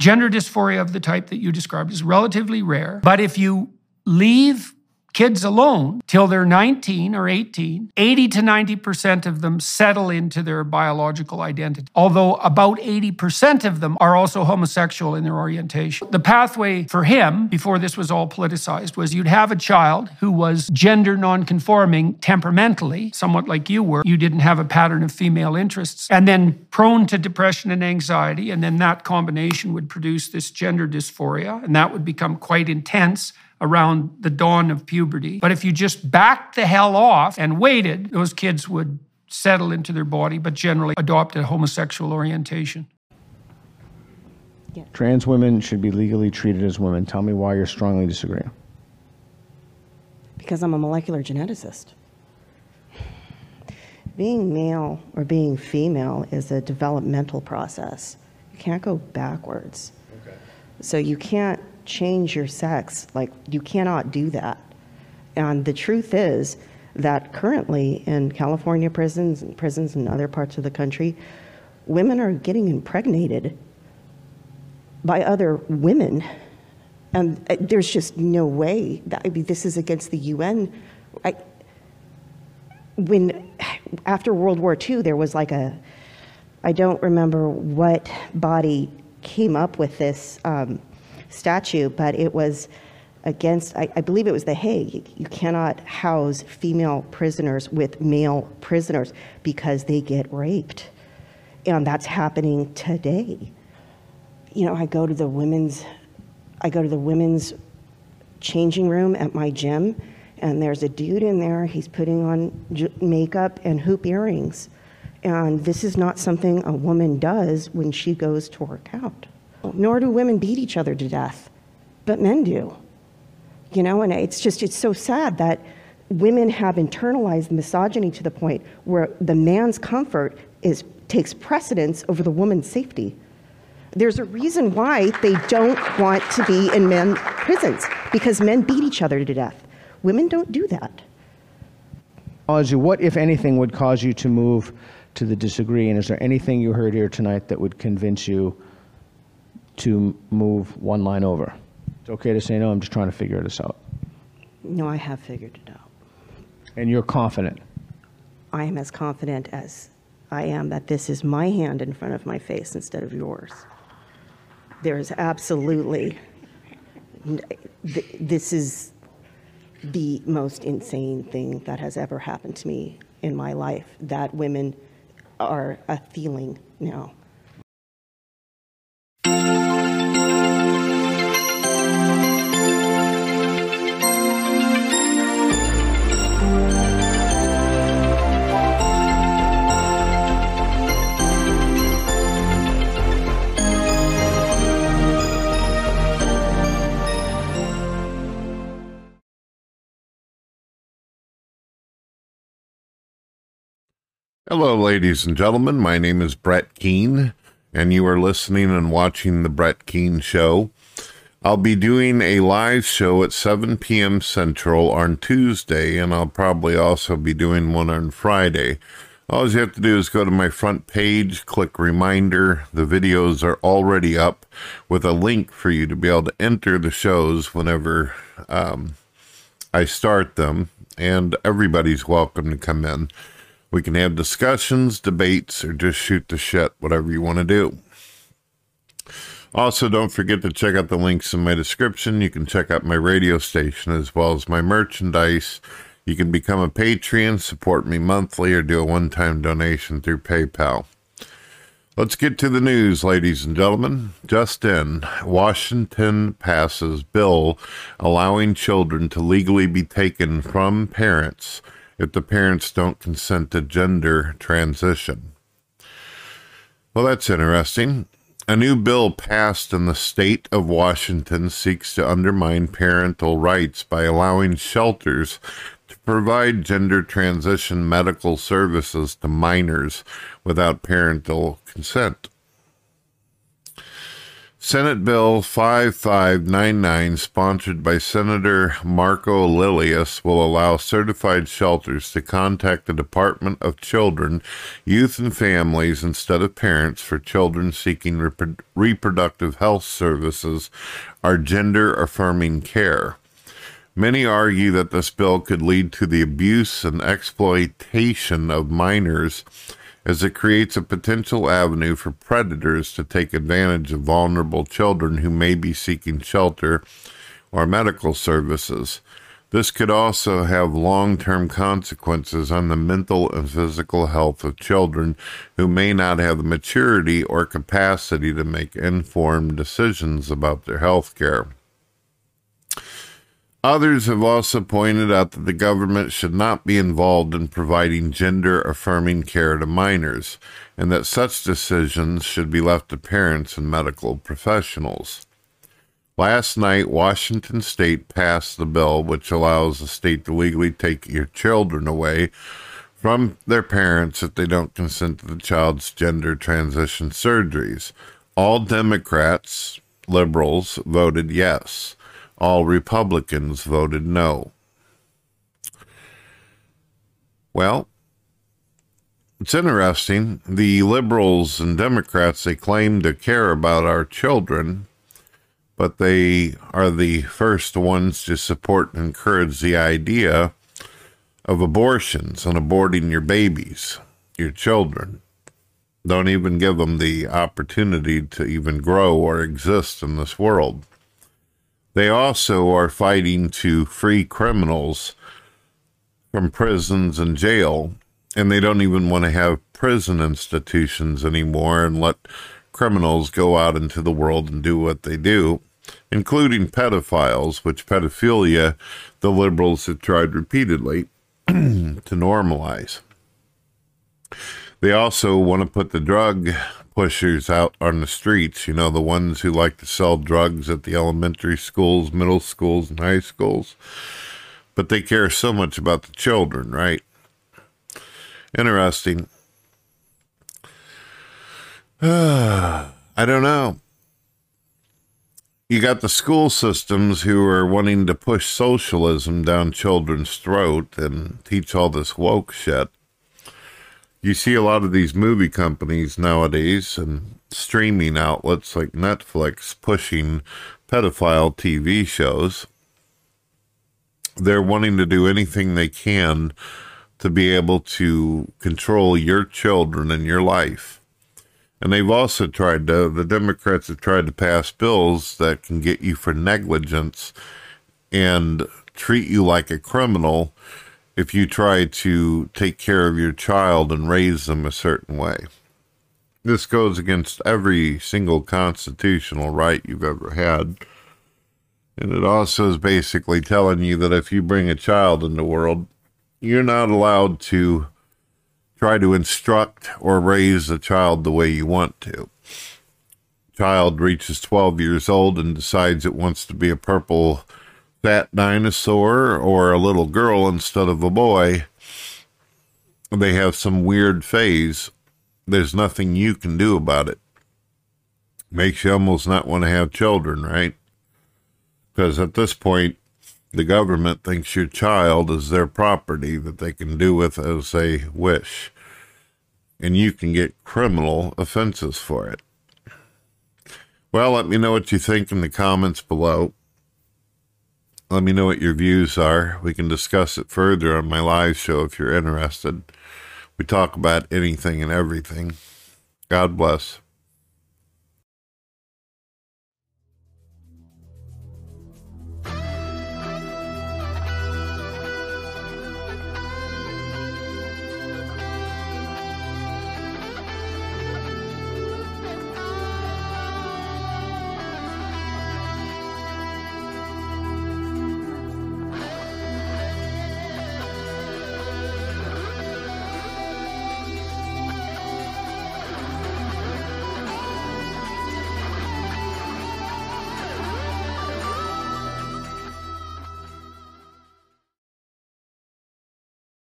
Gender dysphoria of the type that you described is relatively rare. But if you leave kids alone till they're 19 or 18, 80 to 90% of them settle into their biological identity, although about 80% of them are also homosexual in their orientation. The pathway for him, before this was all politicized, was you'd have a child who was gender nonconforming temperamentally, somewhat like you were. You didn't have a pattern of female interests, and then prone to depression and anxiety, and then that combination would produce this gender dysphoria, and that would become quite intense around the dawn of puberty. But if you just backed the hell off and waited, those kids would settle into their body, but generally adopt a homosexual orientation. Yeah. Trans women should be legally treated as women. Tell me why you're strongly disagreeing. Because I'm a molecular geneticist. Being male or being female is a developmental process. You can't go backwards. Okay. So you can't change your sex. Like, you cannot do that. And the truth is that currently in California prisons and prisons in other parts of the country, women are getting impregnated by other women. And uh, there's just no way that I mean, this is against the UN. I, when after World War II, there was like a, I don't remember what body came up with this um, statute, but it was against, I, I, believe it was the Hague. You cannot house female prisoners with male prisoners because they get raped. And that's happening today. You know, I go to the women's, I go to the women's changing room at my gym, and there's a dude in there. He's putting on makeup and hoop earrings. And this is not something a woman does when she goes to work out nor do women beat each other to death, but men do. You know, and it's just, it's so sad that women have internalized misogyny to the point where the man's comfort is, takes precedence over the woman's safety. There's a reason why they don't want to be in men prisons, because men beat each other to death. Women don't do that. What, if anything, would cause you to move to the disagree? And is there anything you heard here tonight that would convince you to move one line over. It's okay to say no, I'm just trying to figure this out. No, I have figured it out. And you're confident? I am as confident as I am that this is my hand in front of my face instead of yours. There is absolutely, this is the most insane thing that has ever happened to me in my life that women are a feeling now. Hello, ladies and gentlemen. My name is Brett Keane, and you are listening and watching The Brett Keane Show. I'll be doing a live show at 7 p.m. Central on Tuesday, and I'll probably also be doing one on Friday. All you have to do is go to my front page, click reminder. The videos are already up with a link for you to be able to enter the shows whenever um, I start them, and everybody's welcome to come in. We can have discussions, debates, or just shoot the shit, whatever you want to do. Also, don't forget to check out the links in my description. You can check out my radio station as well as my merchandise. You can become a Patreon, support me monthly, or do a one time donation through PayPal. Let's get to the news, ladies and gentlemen. Just in, Washington passes bill allowing children to legally be taken from parents if the parents don't consent to gender transition. Well, that's interesting. A new bill passed in the state of Washington seeks to undermine parental rights by allowing shelters to provide gender transition medical services to minors without parental consent. Senate Bill 5599, sponsored by Senator Marko Liias, will allow certified shelters to contact the Department of Children, Youth, and Families instead of parents for children seeking repro- reproductive health services or gender affirming care. Many argue that this bill could lead to the abuse and exploitation of minors as it creates a potential avenue for predators to take advantage of vulnerable children who may be seeking shelter or medical services. This could also have long term consequences on the mental and physical health of children who may not have the maturity or capacity to make informed decisions about their health care. Others have also pointed out that the government should not be involved in providing gender affirming care to minors, and that such decisions should be left to parents and medical professionals. Last night, Washington state passed the bill which allows the state to legally take your children away from their parents if they don't consent to the child's gender transition surgeries. All Democrats, liberals, voted yes. All Republicans voted no. Well, it's interesting. The liberals and Democrats, they claim to care about our children, but they are the first ones to support and encourage the idea of abortions and aborting your babies, your children. Don't even give them the opportunity to even grow or exist in this world. They also are fighting to free criminals from prisons and jail, and they don't even want to have prison institutions anymore and let criminals go out into the world and do what they do, including pedophiles, which pedophilia the liberals have tried repeatedly to normalize. They also want to put the drug pushers out on the streets, you know, the ones who like to sell drugs at the elementary schools, middle schools, and high schools. But they care so much about the children, right? Interesting. I don't know. You got the school systems who are wanting to push socialism down children's throat and teach all this woke shit you see a lot of these movie companies nowadays and streaming outlets like Netflix pushing pedophile TV shows. They're wanting to do anything they can to be able to control your children and your life. And they've also tried to, the Democrats have tried to pass bills that can get you for negligence and treat you like a criminal if you try to take care of your child and raise them a certain way. This goes against every single constitutional right you've ever had. And it also is basically telling you that if you bring a child in the world, you're not allowed to try to instruct or raise a child the way you want to. Child reaches 12 years old and decides it wants to be a purple fat dinosaur or a little girl instead of a boy, they have some weird phase. There's nothing you can do about it. Makes you almost not want to have children, right? Because at this point, the government thinks your child is their property that they can do with as they wish. And you can get criminal offenses for it. Well, let me know what you think in the comments below. Let me know what your views are. We can discuss it further on my live show if you're interested. We talk about anything and everything. God bless.